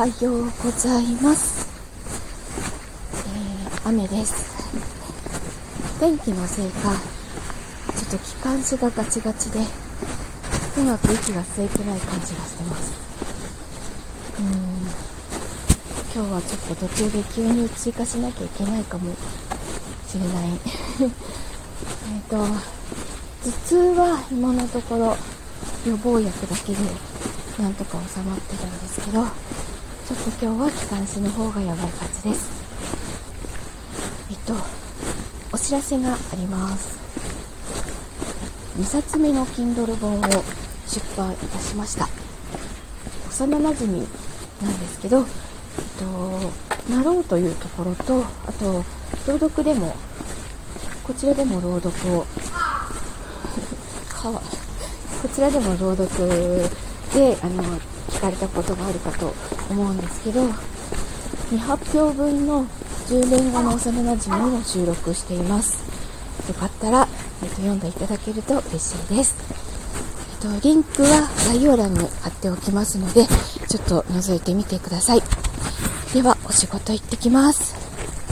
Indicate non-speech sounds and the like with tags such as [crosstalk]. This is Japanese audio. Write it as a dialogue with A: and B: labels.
A: はようございます、えー、雨です。天気のせいかちょっと気管支がガチガチでうまく息が吸えてない感じがしてます。うん。今日はちょっと途中で急に追加しなきゃいけないかもしれない。[laughs] えっと頭痛は今のところ予防薬だけでなんとか収まってるんですけどちょっと今日は気管支の方がやばい感じです。えっとお知らせがあります。2冊目の Kindle 本を出版いたしました。幼なじみなんですけど、えっと、なろうというところとあと朗読でもこちらでも朗読を [laughs] こちらでも朗読であの聞かれたことがあるかと思うんですけど未発表分の10年後の幼なじみを収録しています。よかったら、えっと、読んでいただけると嬉しいです、えっと、リンクは概要欄に貼っておきますのでちょっと覗いてみてください。ではお仕事行ってきます。